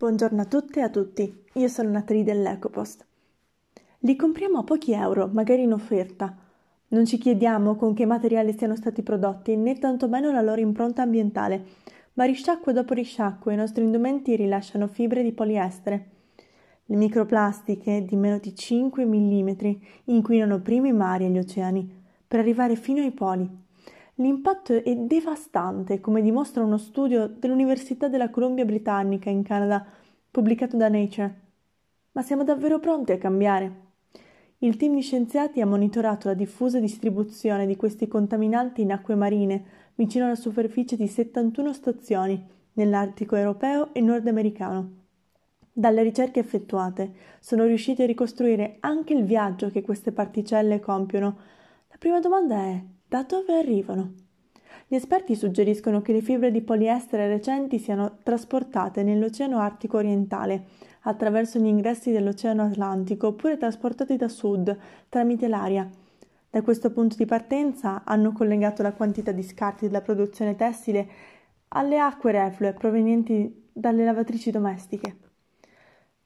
Buongiorno a tutte e a tutti, io sono Natalie dell'EcoPost. Li compriamo a pochi euro, magari in offerta. Non ci chiediamo con che materiali siano stati prodotti, né tantomeno la loro impronta ambientale, ma risciacquo dopo risciacquo i nostri indumenti rilasciano fibre di poliestere. Le microplastiche di meno di 5 mm inquinano prima i mari e gli oceani, per arrivare fino ai poli. L'impatto è devastante, come dimostra uno studio dell'Università della Columbia Britannica in Canada, pubblicato da Nature. Ma siamo davvero pronti a cambiare? Il team di scienziati ha monitorato la diffusa distribuzione di questi contaminanti in acque marine vicino alla superficie di 71 stazioni nell'Artico europeo e nordamericano. Dalle ricerche effettuate sono riusciti a ricostruire anche il viaggio che queste particelle compiono. La prima domanda è da dove arrivano? Gli esperti suggeriscono che le fibre di poliestere recenti siano trasportate nell'Oceano Artico orientale attraverso gli ingressi dell'Oceano Atlantico oppure trasportate da sud tramite l'aria. Da questo punto di partenza hanno collegato la quantità di scarti della produzione tessile alle acque reflue provenienti dalle lavatrici domestiche.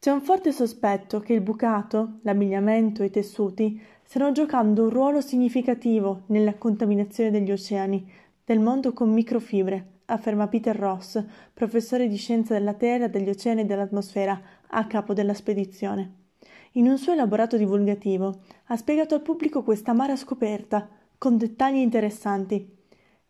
C'è un forte sospetto che il bucato, l'abbigliamento e i tessuti stiano giocando un ruolo significativo nella contaminazione degli oceani del mondo con microfibre, afferma Peter Ross, professore di scienza della Terra, degli oceani e dell'atmosfera, a capo della spedizione. In un suo elaborato divulgativo ha spiegato al pubblico questa amara scoperta, con dettagli interessanti.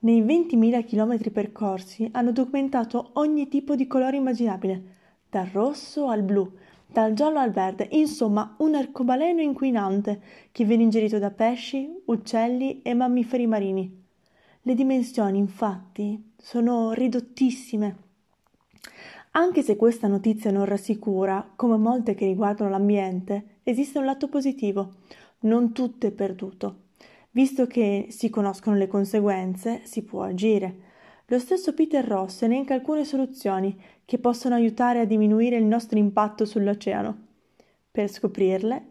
Nei 20.000 chilometri percorsi hanno documentato ogni tipo di colore immaginabile, dal rosso al blu, dal giallo al verde, insomma un arcobaleno inquinante che viene ingerito da pesci, uccelli e mammiferi marini. Le dimensioni, infatti, sono ridottissime. Anche se questa notizia non rassicura, come molte che riguardano l'ambiente, esiste un lato positivo. Non tutto è perduto. Visto che si conoscono le conseguenze, si può agire. Lo stesso Peter Ross elenca alcune soluzioni che possono aiutare a diminuire il nostro impatto sull'oceano. Per scoprirle,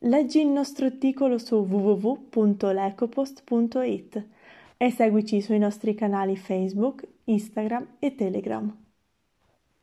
leggi il nostro articolo su www.lecopost.it e seguici sui nostri canali Facebook, Instagram e Telegram.